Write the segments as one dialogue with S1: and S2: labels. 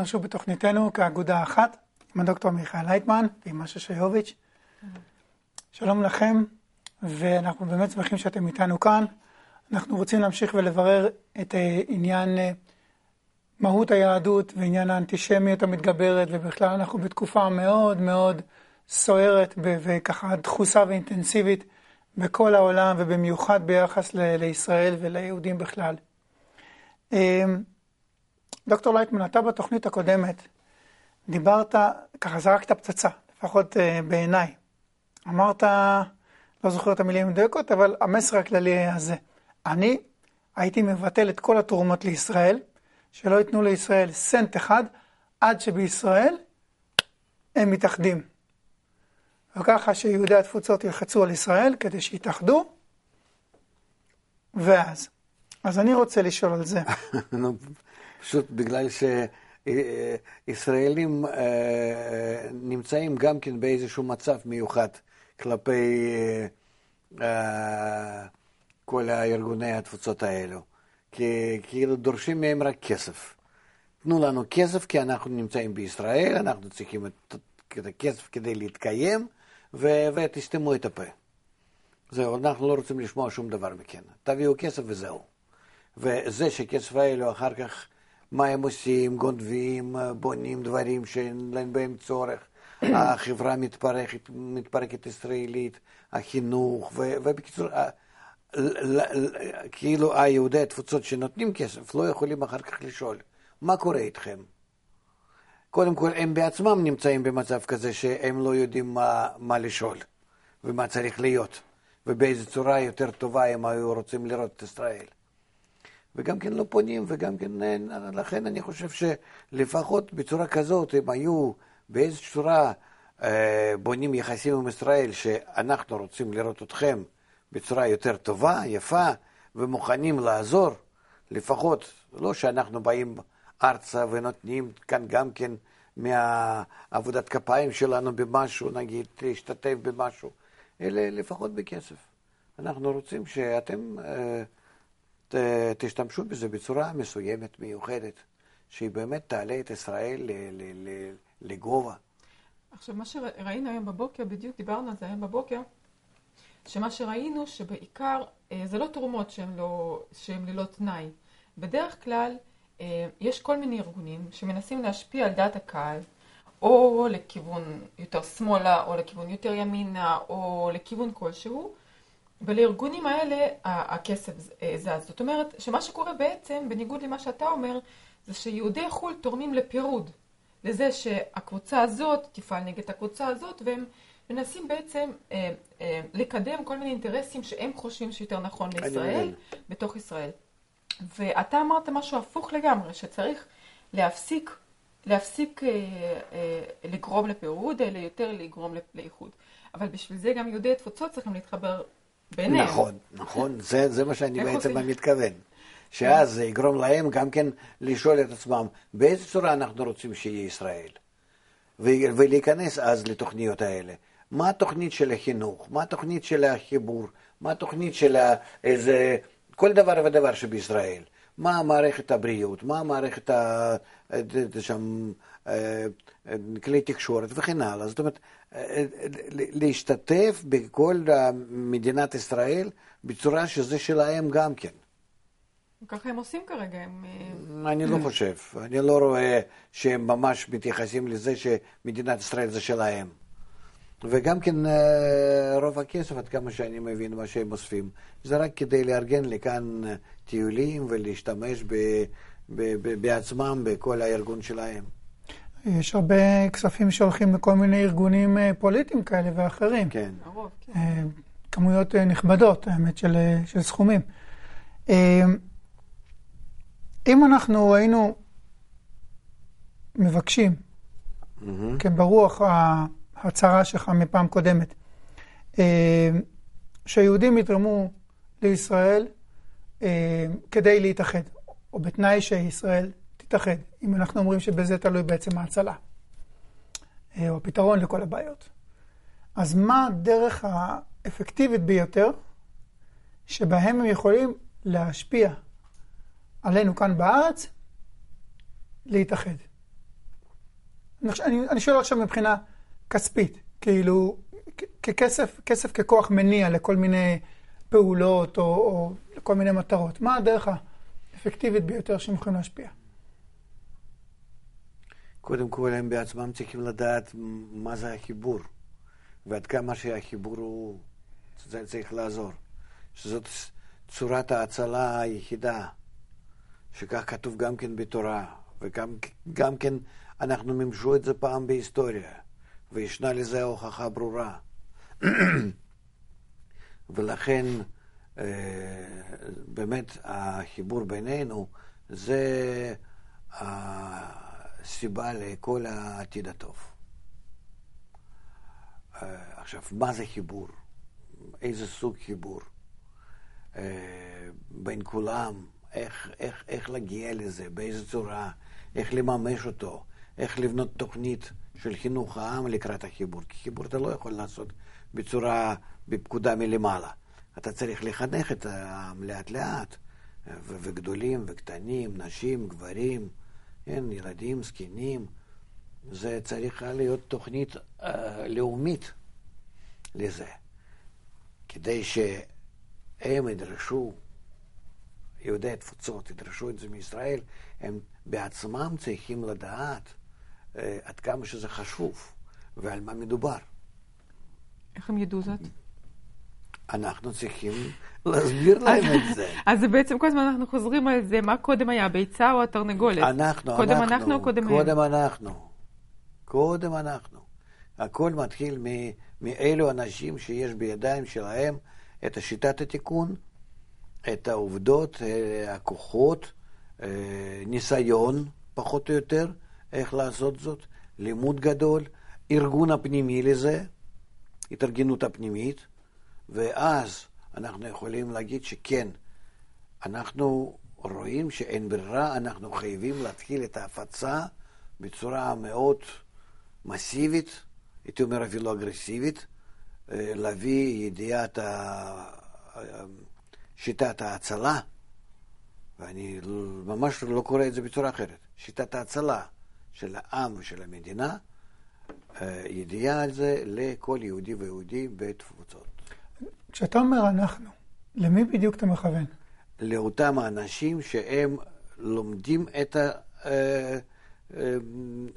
S1: אנחנו שוב בתוכניתנו כאגודה אחת עם הדוקטור מיכאל לייטמן ועם משה שיוביץ'. שלום לכם, ואנחנו באמת שמחים שאתם איתנו כאן. אנחנו רוצים להמשיך ולברר את אה, עניין אה, מהות היהדות ועניין האנטישמיות המתגברת, ובכלל אנחנו בתקופה מאוד מאוד סוערת וככה דחוסה ואינטנסיבית בכל העולם, ובמיוחד ביחס לישראל וליהודים בכלל. דוקטור לייטמן, אתה בתוכנית הקודמת דיברת, ככה זרקת פצצה, לפחות uh, בעיניי. אמרת, לא זוכר את המילים המדויקות, אבל המסר הכללי הזה. אני הייתי מבטל את כל התרומות לישראל, שלא ייתנו לישראל סנט אחד, עד שבישראל הם מתאחדים. וככה שיהודי התפוצות ילחצו על ישראל כדי שיתאחדו, ואז. אז אני רוצה לשאול על זה.
S2: פשוט בגלל שישראלים אה, נמצאים גם כן באיזשהו מצב מיוחד כלפי אה, כל הארגוני התפוצות האלו. כי כאילו דורשים מהם רק כסף. תנו לנו כסף כי אנחנו נמצאים בישראל, אנחנו צריכים את הכסף כדי להתקיים, ו- ותסתמו את הפה. זהו, אנחנו לא רוצים לשמוע שום דבר מכן. תביאו כסף וזהו. וזה שכסף האלו אחר כך מה הם עושים, גונבים, בונים דברים שאין להם בהם צורך, החברה מתפרקת, מתפרקת ישראלית, החינוך, ובקיצור, כאילו היהודי התפוצות שנותנים כסף לא יכולים אחר כך לשאול, מה קורה איתכם? קודם כל, הם בעצמם נמצאים במצב כזה שהם לא יודעים מה, מה לשאול ומה צריך להיות, ובאיזה צורה יותר טובה הם היו רוצים לראות את ישראל. וגם כן לא פונים, וגם כן, לכן אני חושב שלפחות בצורה כזאת, הם היו באיזושהי צורה אה, בונים יחסים עם ישראל, שאנחנו רוצים לראות אתכם בצורה יותר טובה, יפה, ומוכנים לעזור, לפחות, לא שאנחנו באים ארצה ונותנים כאן גם כן מהעבודת כפיים שלנו במשהו, נגיד, להשתתף במשהו, אלא לפחות בכסף. אנחנו רוצים שאתם... אה, תשתמשו בזה בצורה מסוימת, מיוחדת, שהיא באמת תעלה את ישראל לגובה.
S3: עכשיו, מה שראינו היום בבוקר, בדיוק דיברנו על זה היום בבוקר, שמה שראינו שבעיקר אה, זה לא תרומות שהן, לא, שהן ללא תנאי. בדרך כלל אה, יש כל מיני ארגונים שמנסים להשפיע על דעת הקהל, או לכיוון יותר שמאלה, או לכיוון יותר ימינה, או לכיוון כלשהו, ולארגונים האלה הכסף אה, זז. זאת אומרת, שמה שקורה בעצם, בניגוד למה שאתה אומר, זה שיהודי חו"ל תורמים לפירוד. לזה שהקבוצה הזאת תפעל נגד הקבוצה הזאת, והם מנסים בעצם אה, אה, לקדם כל מיני אינטרסים שהם חושבים שיותר נכון לישראל, בתוך ישראל. ואתה אמרת משהו הפוך לגמרי, שצריך להפסיק, להפסיק אה, אה, לגרום לפירוד, אלא יותר לגרום לאיחוד. אבל בשביל זה גם יהודי התפוצות צריכים להתחבר ביניהם.
S2: נכון, נכון, זה, זה מה שאני בעצם מתכוון. שאז זה יגרום להם גם כן לשאול את עצמם, באיזה צורה אנחנו רוצים שיהיה ישראל? ולהיכנס אז לתוכניות האלה. מה התוכנית של החינוך? מה התוכנית של החיבור? מה התוכנית של איזה... כל דבר ודבר שבישראל. מה מערכת הבריאות? מה מערכת ה... שם... אה, כלי תקשורת וכן הלאה. זאת אומרת, להשתתף בכל מדינת ישראל בצורה שזה שלהם גם כן.
S3: ככה הם עושים כרגע, הם...
S2: אה, אני לא חושב, אני לא רואה שהם ממש מתייחסים לזה שמדינת ישראל זה שלהם. וגם כן אה, רוב הכסף, עד כמה שאני מבין מה שהם אוספים, זה רק כדי לארגן לכאן טיולים ולהשתמש ב, ב, ב, בעצמם בכל הארגון שלהם.
S1: יש הרבה כספים שהולכים לכל מיני ארגונים אה, פוליטיים כאלה ואחרים.
S2: כן.
S3: כן. אה,
S1: כמויות אה, נכבדות, האמת, של, של סכומים. אם אנחנו היינו מבקשים, mm-hmm. כן, ברוח ההצהרה שלך מפעם קודמת, שהיהודים יתרמו לישראל כדי להתאחד, או בתנאי שישראל תתאחד, אם אנחנו אומרים שבזה תלוי בעצם ההצלה, אה, או הפתרון לכל הבעיות. אז מה הדרך האפקטיבית ביותר שבהם הם יכולים להשפיע עלינו כאן בארץ, להתאחד. אני, אני, שואל עכשיו מבחינה כספית, כאילו, ככסף, כסף ככוח מניע לכל מיני פעולות או, או לכל מיני מטרות. מה הדרך האפקטיבית ביותר שהם יכולים להשפיע?
S2: קודם כל, הם בעצמם צריכים לדעת מה זה החיבור, ועד כמה שהחיבור הוא זה צריך לעזור. שזאת צורת ההצלה היחידה, שכך כתוב גם כן בתורה, וגם גם כן אנחנו מימשו את זה פעם בהיסטוריה, וישנה לזה הוכחה ברורה. ולכן, אה, באמת, החיבור בינינו זה הסיבה לכל העתיד הטוב. אה, עכשיו, מה זה חיבור? איזה סוג חיבור? אה, בין כולם, איך, איך, איך להגיע לזה, באיזה צורה, איך לממש אותו, איך לבנות תוכנית של חינוך העם לקראת החיבור. כי חיבור אתה לא יכול לעשות בצורה, בפקודה מלמעלה. אתה צריך לחנך את העם לאט לאט, ו- וגדולים וקטנים, נשים, גברים, כן, ילדים, זקנים. זה צריכה להיות תוכנית אה, לאומית לזה, כדי שהם ידרשו, יהודי התפוצות ידרשו את זה מישראל, הם בעצמם צריכים לדעת אה, עד כמה שזה חשוב ועל מה מדובר.
S3: איך הם ידעו זאת?
S2: אנחנו צריכים להסביר להם את זה.
S3: אז בעצם כל הזמן אנחנו חוזרים על זה, מה קודם היה, הביצה או התרנגולת?
S2: אנחנו,
S3: קודם
S2: אנחנו,
S3: אנחנו או קודם הם?
S2: קודם אנחנו. קודם אנחנו. הכל מתחיל מ- מאלו אנשים שיש בידיים שלהם את שיטת התיקון, את העובדות, אה, הכוחות, אה, ניסיון, פחות או יותר, איך לעשות זאת, לימוד גדול, ארגון הפנימי לזה, התארגנות הפנימית, ואז אנחנו יכולים להגיד שכן, אנחנו רואים שאין ברירה, אנחנו חייבים להתחיל את ההפצה בצורה מאוד מסיבית, הייתי אומר אפילו אגרסיבית, אה, להביא ידיעת ה- שיטת ההצלה, ואני ממש לא קורא את זה בצורה אחרת, שיטת ההצלה של העם ושל המדינה, אה, ידיעה על זה לכל יהודי ויהודי בתפוצות.
S1: כשאתה אומר אנחנו, למי בדיוק אתה מכוון?
S2: לאותם האנשים שהם לומדים את, ה, אה, אה,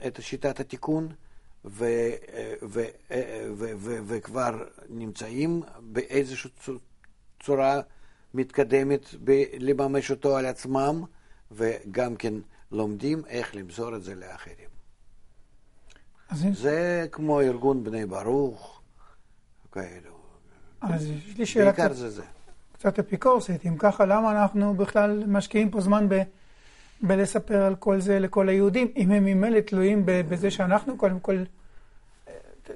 S2: את שיטת התיקון ו, אה, ו, אה, ו, ו, וכבר נמצאים באיזושהי צו- צורה מתקדמת לממש אותו על עצמם, וגם כן לומדים איך למסור את זה לאחרים.
S1: אז,
S2: זה כמו ארגון בני ברוך, כאלו.
S1: אז יש לי שאלה קצת,
S2: זה זה.
S1: קצת אפיקורסית. אם ככה, למה אנחנו בכלל משקיעים פה זמן ב, בלספר על כל זה לכל היהודים, אם הם ממילא תלויים ב- בזה שאנחנו קודם כל אה,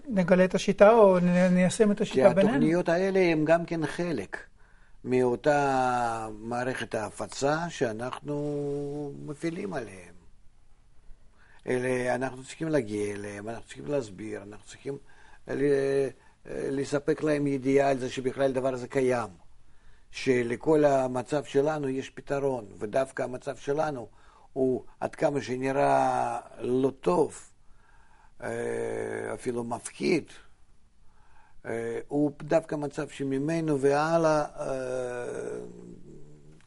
S1: נגלה את השיטה או ניישם את
S2: כי
S1: השיטה בינינו?
S2: התוכניות האלה הן גם כן חלק מאותה מערכת ההפצה שאנחנו מפעילים עליהם. אלה, אנחנו צריכים להגיע אליהם, אנחנו צריכים להסביר, אנחנו צריכים ל- לספק להם ידיעה על זה שבכלל הדבר הזה קיים. שלכל המצב שלנו יש פתרון, ודווקא המצב שלנו הוא עד כמה שנראה לא טוב, אה, אפילו מפחיד, אה, הוא דווקא מצב שממנו והלאה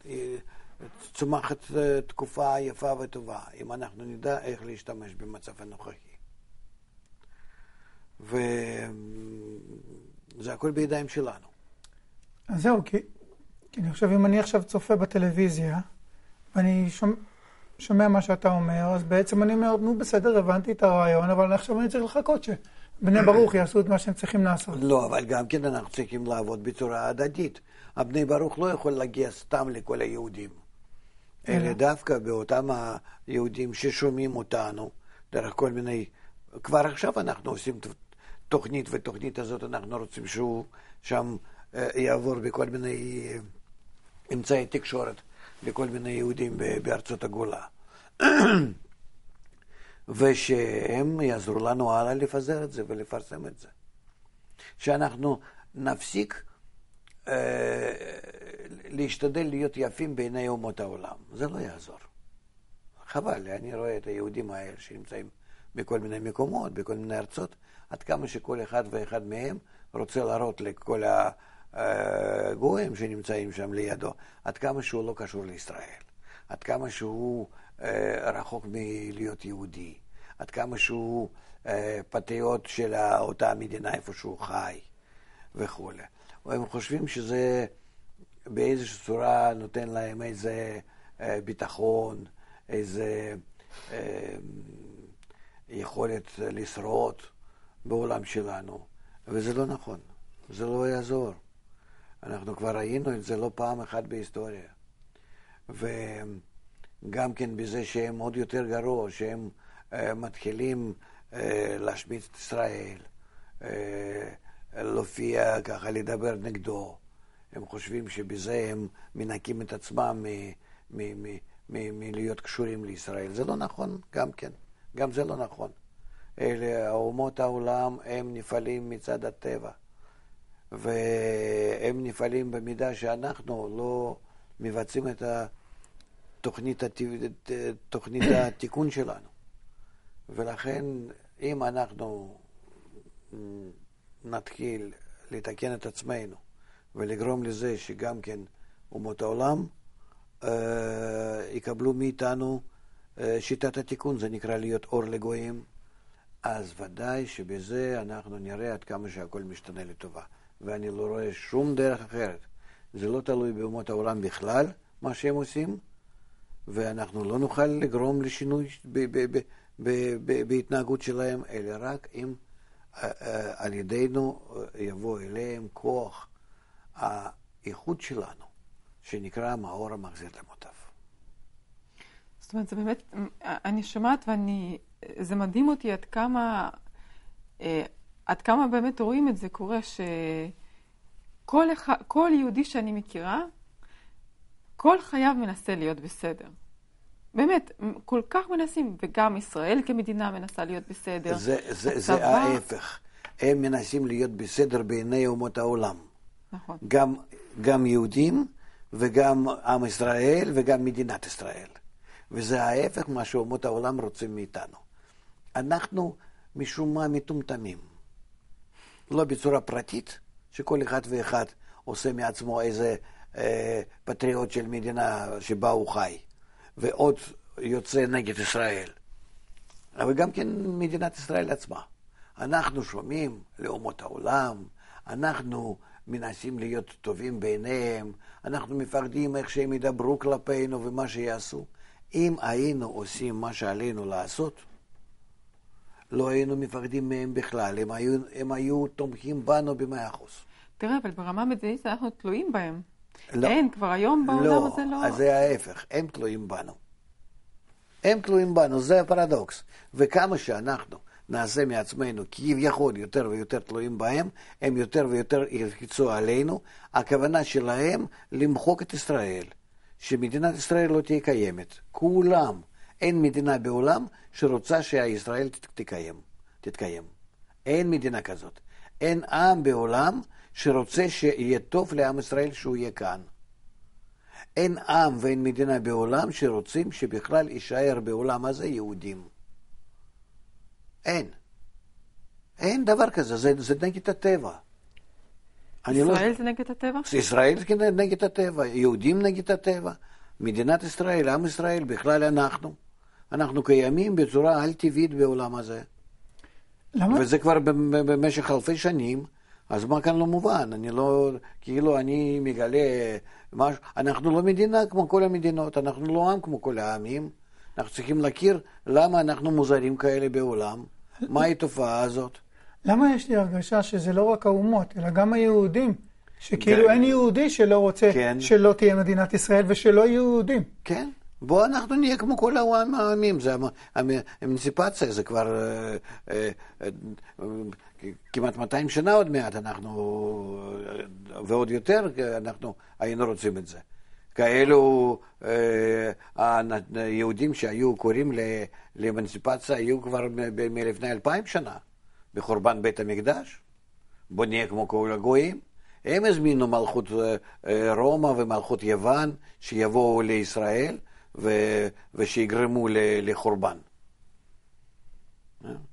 S2: אה, צומחת תקופה יפה וטובה, אם אנחנו נדע איך להשתמש במצב הנוכחי. וזה הכל בידיים שלנו.
S1: אז זהו, כי, כי אני חושב, אם אני עכשיו צופה בטלוויזיה, ואני שומע, שומע מה שאתה אומר, אז בעצם אני אומר, נו בסדר, הבנתי את הרעיון, אבל עכשיו אני צריך לחכות שבני ברוך יעשו את מה שהם צריכים לעשות.
S2: לא, אבל גם כן אנחנו צריכים לעבוד בצורה הדדית. הבני ברוך לא יכול להגיע סתם לכל היהודים, אלא
S1: אלא?
S2: דווקא באותם היהודים ששומעים אותנו, דרך כל מיני... כבר עכשיו אנחנו עושים תוכנית, ותוכנית הזאת אנחנו רוצים שהוא שם אה, יעבור בכל מיני אה, אמצעי תקשורת לכל מיני יהודים בארצות הגולה. ושהם יעזרו לנו הלאה לפזר את זה ולפרסם את זה. שאנחנו נפסיק אה, להשתדל להיות יפים בעיני אומות העולם. זה לא יעזור. חבל, אני רואה את היהודים האלה שנמצאים בכל מיני מקומות, בכל מיני ארצות, עד כמה שכל אחד ואחד מהם רוצה להראות לכל הגויים שנמצאים שם לידו, עד כמה שהוא לא קשור לישראל, עד כמה שהוא אה, רחוק מלהיות יהודי, עד כמה שהוא אה, פטריוט של אותה מדינה איפה שהוא חי וכולי. הם חושבים שזה באיזושהי צורה נותן להם איזה אה, ביטחון, איזה יכולת לשרוד בעולם שלנו, וזה לא נכון, זה לא יעזור. אנחנו כבר ראינו את זה לא פעם אחת בהיסטוריה. וגם כן בזה שהם עוד יותר גרוע, שהם uh, מתחילים uh, להשמיץ את ישראל, uh, להופיע ככה, לדבר נגדו. הם חושבים שבזה הם מנקים את עצמם מלהיות קשורים לישראל. זה לא נכון, גם כן. גם זה לא נכון. אלה אומות העולם הם נפעלים מצד הטבע, והם נפעלים במידה שאנחנו לא מבצעים את התוכנית, תוכנית התיקון שלנו. ולכן, אם אנחנו נתחיל לתקן את עצמנו ולגרום לזה שגם כן אומות העולם אה, יקבלו מאיתנו אה, שיטת התיקון, זה נקרא להיות אור לגויים, אז ודאי שבזה אנחנו נראה עד כמה שהכל משתנה לטובה. ואני לא רואה שום דרך אחרת. זה לא תלוי באומות העולם בכלל, מה שהם עושים, ואנחנו לא נוכל לגרום לשינוי בהתנהגות שלהם, אלא רק אם אה, אה, על ידינו יבוא אליהם כוח האיכות שלנו, שנקרא מאור המחזיר למוטב.
S3: זאת אומרת, זה באמת, אני שומעת ואני, זה מדהים אותי עד כמה, אה, עד כמה באמת רואים את זה קורה, שכל אחד, כל יהודי שאני מכירה, כל חייו מנסה להיות בסדר. באמת, כל כך מנסים, וגם ישראל כמדינה מנסה להיות בסדר.
S2: זה, זה, זה ההפך. הם מנסים להיות בסדר בעיני אומות העולם.
S3: נכון.
S2: גם, גם יהודים וגם עם ישראל וגם מדינת ישראל. וזה ההפך מה שאומות העולם רוצים מאיתנו. אנחנו משום מה מטומטמים. לא בצורה פרטית, שכל אחד ואחד עושה מעצמו איזה אה, פטריוט של מדינה שבה הוא חי, ועוד יוצא נגד ישראל. אבל גם כן מדינת ישראל עצמה. אנחנו שומעים לאומות העולם, אנחנו מנסים להיות טובים בעיניהם, אנחנו מפחדים איך שהם ידברו כלפינו ומה שיעשו. אם היינו עושים מה שעלינו לעשות, לא היינו מפחדים מהם בכלל, הם היו, הם היו תומכים בנו במאה אחוז.
S3: תראה, אבל ברמה מדינית אנחנו תלויים בהם. לא. אין, כבר היום בעולם לא, הזה לא...
S2: לא, אז זה ההפך, הם תלויים בנו. הם תלויים בנו, זה הפרדוקס. וכמה שאנחנו נעשה מעצמנו כביכול יותר ויותר תלויים בהם, הם יותר ויותר ילחצו עלינו. הכוונה שלהם למחוק את ישראל. שמדינת ישראל לא תהיה קיימת. כולם, אין מדינה בעולם שרוצה שישראל תתקיים. תתקיים. אין מדינה כזאת. אין עם בעולם שרוצה שיהיה טוב לעם ישראל שהוא יהיה כאן. אין עם ואין מדינה בעולם שרוצים שבכלל יישאר בעולם הזה יהודים. אין. אין דבר כזה, זה, זה נגד הטבע.
S3: לא- ישראל לא... זה נגד הטבע?
S2: ישראל זה נגד הטבע, יהודים נגד הטבע. מדינת ישראל, עם ישראל, בכלל אנחנו. אנחנו קיימים בצורה על-טבעית בעולם הזה. למה? וזה כבר במשך אלפי שנים, אז מה כאן לא מובן? אני לא, כאילו אני מגלה משהו, אנחנו לא מדינה כמו כל המדינות, אנחנו לא עם כמו כל העמים. אנחנו צריכים להכיר למה אנחנו מוזרים כאלה בעולם, מהי התופעה הזאת.
S1: למה יש לי הרגשה שזה לא רק האומות, אלא גם היהודים? שכאילו כן. אין יהודי שלא רוצה כן. שלא תהיה מדינת ישראל ושלא יהיו יהודים.
S2: כן. בואו אנחנו נהיה כמו כל העמים, זה האמנציפציה, זה כבר אה, אה, אה, כמעט 200 שנה עוד מעט אנחנו, ועוד יותר, אנחנו היינו רוצים את זה. כאלו היהודים שהיו קוראים לאמנציפציה היו כבר מלפני אלפיים שנה. בחורבן בית המקדש, בוא נהיה כמו כל הגויים. הם הזמינו מלכות רומא ומלכות יוון שיבואו לישראל, ו- ושיגרמו ל- לחורבן.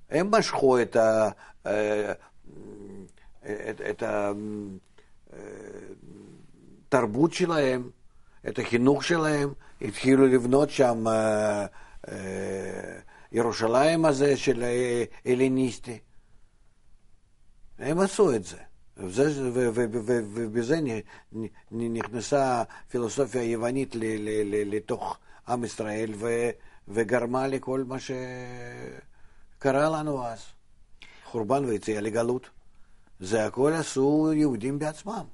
S2: הם משכו את, ה, אה, את, את התרבות שלהם, את החינוך שלהם, התחילו לבנות שם אה, אה, ירושלים הזה של הלניסטי. הם עשו את זה. ובזה נכנסה הפילוסופיה היוונית לתוך עם ישראל וגרמה לכל מה שקרה לנו אז. חורבן ויציאה לגלות. זה הכל עשו יהודים בעצמם.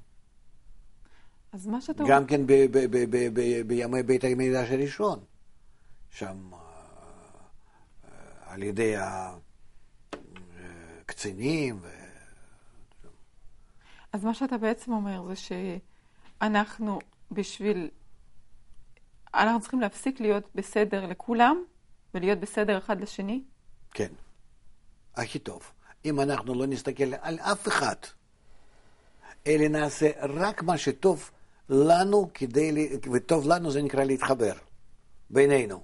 S3: אז מה שאתה...
S2: גם כן בימי בית המקדש הראשון. שם אה, אה, על ידי הקצינים. ו...
S3: אז מה שאתה בעצם אומר זה שאנחנו בשביל... אנחנו צריכים להפסיק להיות בסדר לכולם ולהיות בסדר אחד לשני?
S2: כן. הכי טוב. אם אנחנו לא נסתכל על אף אחד, אלא נעשה רק מה שטוב לנו כדי, וטוב לנו זה נקרא להתחבר בינינו.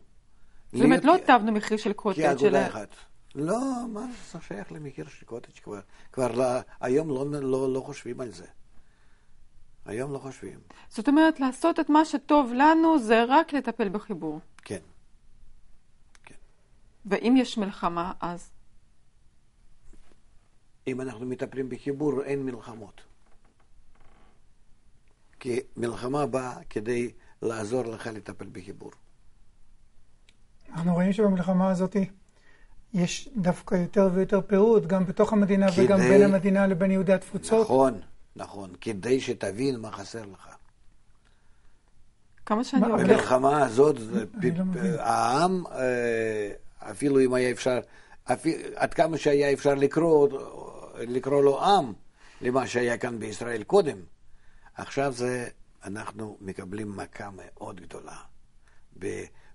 S3: זאת אומרת, לא הטבנו מחיר של קוטג'
S2: של... אחת. לא, מה זה שייך למחיר של קוטג' כבר? כבר לא, היום לא, לא, לא חושבים על זה. היום לא חושבים.
S3: זאת אומרת, לעשות את מה שטוב לנו זה רק לטפל בחיבור.
S2: כן. כן.
S3: ואם יש מלחמה, אז?
S2: אם אנחנו מטפלים בחיבור, אין מלחמות. כי מלחמה באה כדי לעזור לך לטפל בחיבור.
S1: אנחנו רואים שבמלחמה הזאת יש דווקא יותר ויותר פירוד, גם בתוך המדינה כדי... וגם בין המדינה לבין יהודי התפוצות.
S2: נכון, נכון, כדי שתבין מה חסר לך.
S3: כמה שאני
S2: עוקב. במלחמה הזאת, לא העם, אה, אפילו אם היה אפשר, עד כמה שהיה אפשר לקרוא, לקרוא לו עם, למה שהיה כאן בישראל קודם, עכשיו זה, אנחנו מקבלים מכה מאוד גדולה.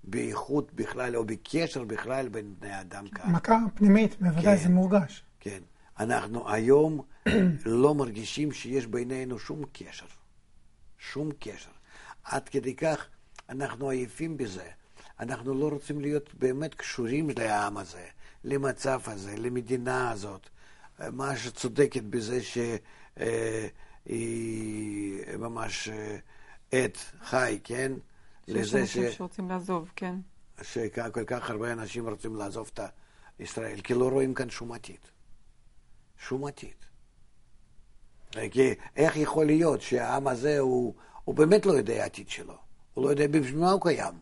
S2: באיכות בכלל, או בקשר בכלל בין בני אדם כאן.
S1: מכה פנימית, בוודאי, כן, זה מורגש.
S2: כן. אנחנו היום לא מרגישים שיש בינינו שום קשר. שום קשר. עד כדי כך אנחנו עייפים בזה. אנחנו לא רוצים להיות באמת קשורים לעם הזה, למצב הזה, למדינה הזאת. מה שצודקת בזה שהיא אה, ממש אה, עד חי, כן?
S3: לזה ש... שרוצים לעזוב, כן.
S2: שכל כך הרבה אנשים רוצים לעזוב את ישראל, כי לא רואים כאן שום עתיד. שום עתיד. כי איך יכול להיות שהעם הזה הוא, הוא באמת לא יודע העתיד שלו? הוא לא יודע בשביל מה הוא קיים.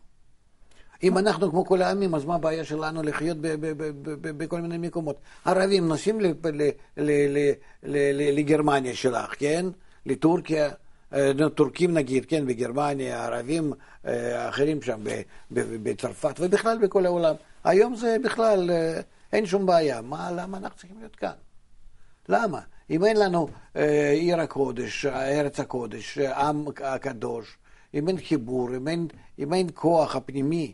S2: אם אנחנו כמו כל העמים, אז מה הבעיה שלנו לחיות בכל מיני מקומות? ערבים נוסעים לגרמניה שלך, כן? לטורקיה, אה, טורקים נגיד, כן, בגרמניה, ערבים אה, אחרים שם בצרפת ובכלל בכל העולם. היום זה בכלל, אה, אין שום בעיה. מה, למה אנחנו צריכים להיות כאן? למה? אם אין לנו עיר הקודש, ארץ הקודש, עם הקדוש, אם אין חיבור, אם אין, אם אין כוח הפנימי,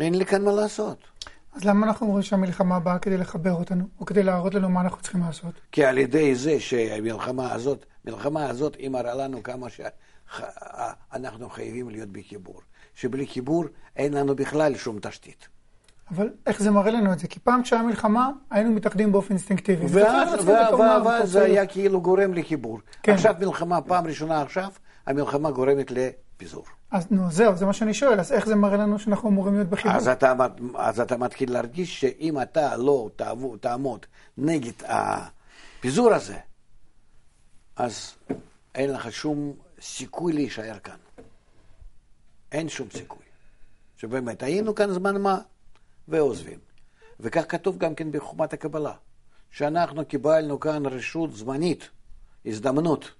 S2: אין לי כאן מה לעשות.
S1: אז למה אנחנו אומרים שהמלחמה באה כדי לחבר אותנו, או כדי להראות לנו מה אנחנו צריכים לעשות?
S2: כי על ידי זה שהמלחמה הזאת, המלחמה הזאת היא מראה לנו כמה שאנחנו חייבים להיות בחיבור. שבלי חיבור אין לנו בכלל שום תשתית.
S1: אבל איך זה מראה לנו את זה? כי פעם כשהיה מלחמה, היינו מתאחדים באופן אינסטינקטיבי.
S2: ואז זה היה כאילו גורם לחיבור. כן. עכשיו מלחמה, פעם ראשונה עכשיו, המלחמה גורמת לפיזור.
S1: אז נו, זהו, זה מה שאני שואל, אז איך זה מראה לנו שאנחנו אמורים להיות בחיבור?
S2: אז אתה, אז אתה מתחיל להרגיש שאם אתה לא תעמוד נגד הפיזור הזה, אז אין לך שום סיכוי להישאר כאן. אין שום סיכוי. שבאמת היינו כאן זמן מה ועוזבים. וכך כתוב גם כן בחומת הקבלה, שאנחנו קיבלנו כאן רשות זמנית, הזדמנות,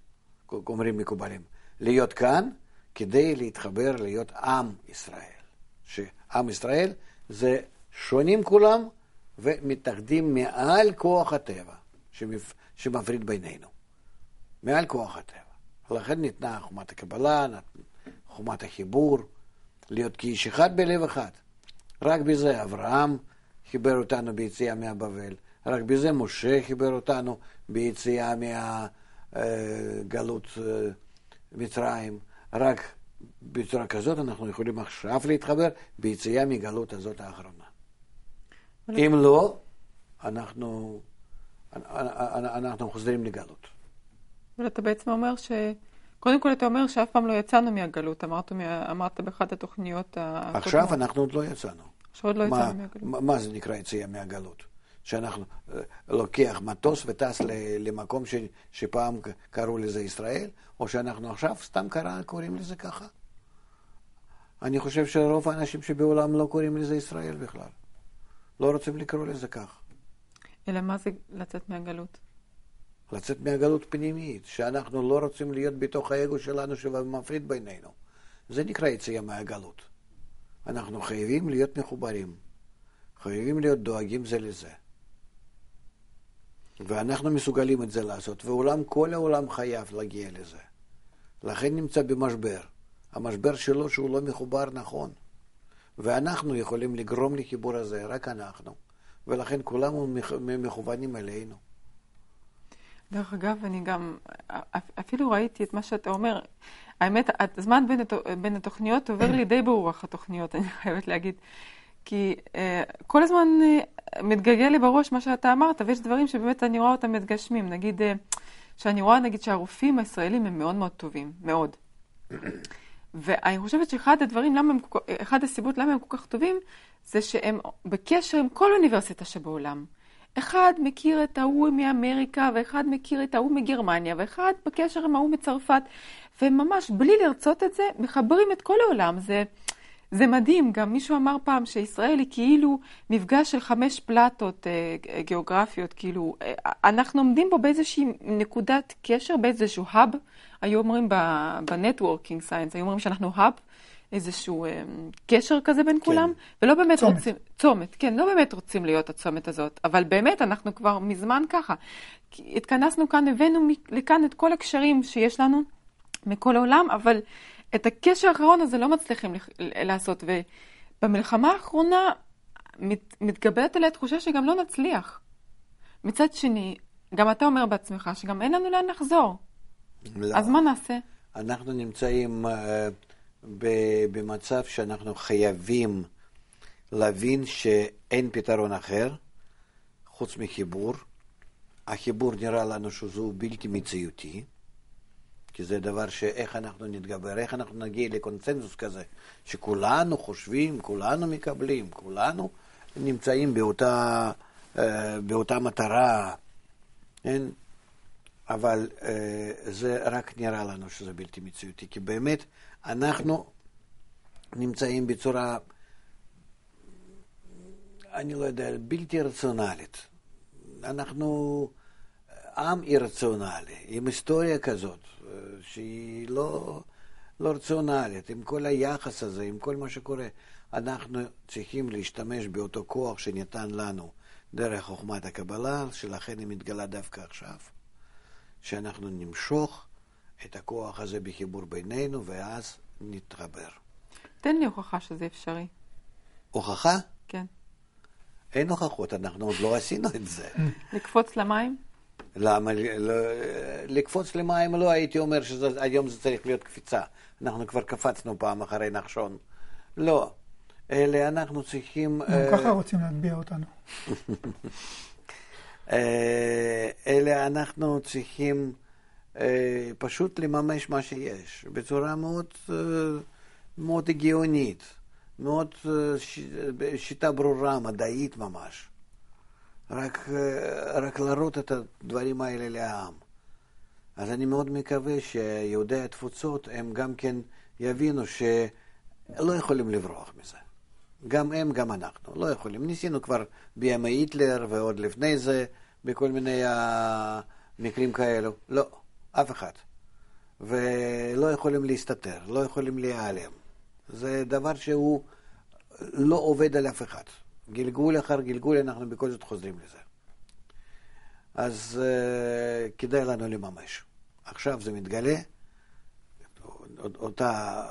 S2: אומרים מקובלים, להיות כאן כדי להתחבר להיות עם ישראל. שעם ישראל זה שונים כולם ומתאחדים מעל כוח הטבע שמפריד בינינו. מעל כוח הטבע. לכן ניתנה חומת הקבלה, חומת החיבור, להיות כאיש אחד בלב אחד. רק בזה אברהם חיבר אותנו ביציאה מהבבל, רק בזה משה חיבר אותנו ביציאה מהגלות אה, מצרים. רק בצורה כזאת אנחנו יכולים עכשיו להתחבר ביציאה מגלות הזאת האחרונה. אם לא, אנחנו, אנחנו חוזרים לגלות.
S3: אבל אתה בעצם אומר ש... קודם כל אתה אומר שאף פעם לא יצאנו מהגלות, אמרת, אמרת באחת התוכניות הקודמות.
S2: עכשיו אנחנו עוד לא יצאנו.
S3: עכשיו עוד לא יצאנו מהגלות.
S2: מה, מה זה נקרא יציאה מהגלות? שאנחנו אה, לוקח מטוס וטס למקום ש, שפעם קראו לזה ישראל, או שאנחנו עכשיו סתם קרא, קוראים לזה ככה? אני חושב שרוב האנשים שבעולם לא קוראים לזה ישראל בכלל. לא רוצים לקרוא לזה כך.
S3: אלא מה זה לצאת מהגלות?
S2: לצאת מהגלות פנימית, שאנחנו לא רוצים להיות בתוך האגו שלנו שמפריד בינינו. זה נקרא יציאה מהגלות. אנחנו חייבים להיות מחוברים. חייבים להיות דואגים זה לזה. ואנחנו מסוגלים את זה לעשות, ועולם, כל העולם חייב להגיע לזה. לכן נמצא במשבר. המשבר שלו שהוא לא מחובר נכון. ואנחנו יכולים לגרום לחיבור הזה, רק אנחנו. ולכן כולם מכוונים אלינו.
S3: דרך אגב, אני גם, אפילו ראיתי את מה שאתה אומר. האמת, הזמן בין, הת... בין התוכניות עובר לי די ברוח התוכניות, אני חייבת להגיד. כי uh, כל הזמן uh, מתגלגל לי בראש מה שאתה אמרת, ויש דברים שבאמת אני רואה אותם מתגשמים. נגיד, uh, שאני רואה, נגיד, שהרופאים הישראלים הם מאוד מאוד טובים, מאוד. ואני חושבת שאחד הדברים, למה הם, אחד הסיבות למה הם כל כך טובים, זה שהם בקשר עם כל אוניברסיטה שבעולם. אחד מכיר את ההוא מאמריקה, ואחד מכיר את ההוא מגרמניה, ואחד בקשר עם ההוא מצרפת, וממש בלי לרצות את זה, מחברים את כל העולם. זה, זה מדהים, גם מישהו אמר פעם שישראל היא כאילו מפגש של חמש פלטות אה, גיאוגרפיות, כאילו, אה, אנחנו עומדים פה באיזושהי נקודת קשר, באיזשהו האב, היו אומרים ב networking science, היו אומרים שאנחנו hub, איזשהו אה, קשר כזה בין כן. כולם, ולא באמת צומת. רוצים, צומת, כן, לא באמת רוצים להיות הצומת הזאת, אבל באמת אנחנו כבר מזמן ככה. התכנסנו כאן, הבאנו לכאן את כל הקשרים שיש לנו מכל העולם, אבל את הקשר האחרון הזה לא מצליחים לעשות, ובמלחמה האחרונה מת, מתגברת עליה תחושה שגם לא נצליח. מצד שני, גם אתה אומר בעצמך שגם אין לנו לאן לחזור. לא. אז מה נעשה?
S2: אנחנו נמצאים... Uh... במצב שאנחנו חייבים להבין שאין פתרון אחר חוץ מחיבור. החיבור נראה לנו שהוא בלתי מציאותי, כי זה דבר שאיך אנחנו נתגבר, איך אנחנו נגיע לקונצנזוס כזה, שכולנו חושבים, כולנו מקבלים, כולנו נמצאים באותה, אה, באותה מטרה, כן? אבל אה, זה רק נראה לנו שזה בלתי מציאותי, כי באמת אנחנו נמצאים בצורה, אני לא יודע, בלתי רציונלית. אנחנו עם אירציונלי, עם היסטוריה כזאת, שהיא לא, לא רציונלית, עם כל היחס הזה, עם כל מה שקורה. אנחנו צריכים להשתמש באותו כוח שניתן לנו דרך חוכמת הקבלה, שלכן היא מתגלה דווקא עכשיו, שאנחנו נמשוך את הכוח הזה בחיבור בינינו, ואז נתחבר.
S3: תן לי הוכחה שזה אפשרי.
S2: הוכחה?
S3: כן.
S2: אין הוכחות, אנחנו עוד לא עשינו את זה.
S3: לקפוץ למים?
S2: למה? לא, לקפוץ למים לא הייתי אומר שהיום זה צריך להיות קפיצה. אנחנו כבר קפצנו פעם אחרי נחשון. לא. אלה אנחנו צריכים...
S1: גם אה, ככה רוצים להטביע אותנו.
S2: אה, אלה אנחנו צריכים פשוט לממש מה שיש, בצורה מאוד, אה, מאוד הגיונית, מאוד אה, שיטה ברורה, מדעית ממש. רק, רק להראות את הדברים האלה לעם. אז אני מאוד מקווה שיהודי התפוצות הם גם כן יבינו שלא יכולים לברוח מזה. גם הם, גם אנחנו, לא יכולים. ניסינו כבר בימי היטלר ועוד לפני זה, בכל מיני מקרים כאלו. לא. אף אחד. ולא יכולים להסתתר, לא יכולים להיעלם. זה דבר שהוא לא עובד על אף אחד. גלגול אחר גלגול, אנחנו בכל זאת חוזרים לזה. אז uh, כדאי לנו לממש. עכשיו זה מתגלה, אותה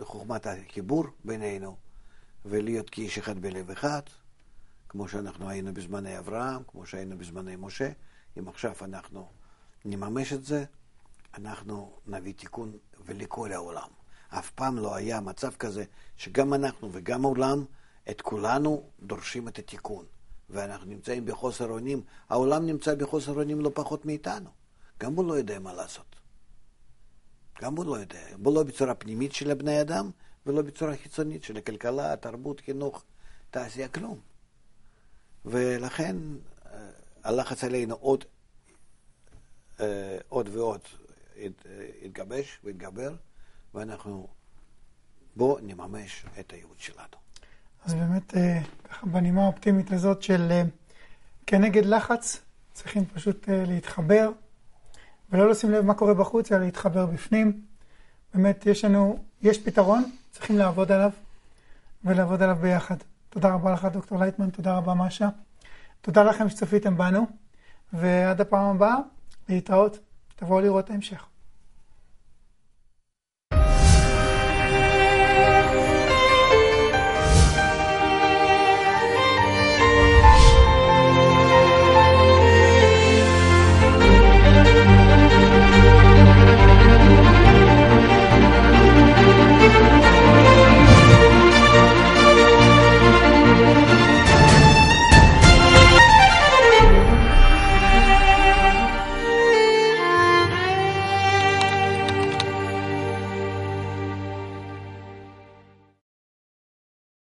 S2: חוכמת החיבור בינינו, ולהיות כאיש אחד בלב אחד, כמו שאנחנו היינו בזמני אברהם, כמו שהיינו בזמני משה, אם עכשיו אנחנו נממש את זה, אנחנו נביא תיקון ולכל העולם. אף פעם לא היה מצב כזה שגם אנחנו וגם העולם, את כולנו דורשים את התיקון. ואנחנו נמצאים בחוסר אונים, העולם נמצא בחוסר אונים לא פחות מאיתנו. גם הוא לא יודע מה לעשות. גם הוא לא יודע. לא בצורה פנימית של הבני אדם, ולא בצורה חיצונית של הכלכלה, התרבות, חינוך, תעשייה, כלום. ולכן אה, הלחץ עלינו עוד, עוד ועוד יתגבש ויתגבר, ואנחנו בואו נממש את הייעוד שלנו.
S1: אז באמת, אה, ככה בנימה האופטימית הזאת של כנגד לחץ, צריכים פשוט להתחבר, ולא לשים לב מה קורה בחוץ, אלא להתחבר בפנים. באמת, יש לנו, יש פתרון, צריכים לעבוד עליו, ולעבוד עליו ביחד. תודה רבה לך, דוקטור לייטמן, תודה רבה, משה. תודה לכם שצפיתם בנו, ועד הפעם הבאה, להתראות. תבואו לראות ההמשך.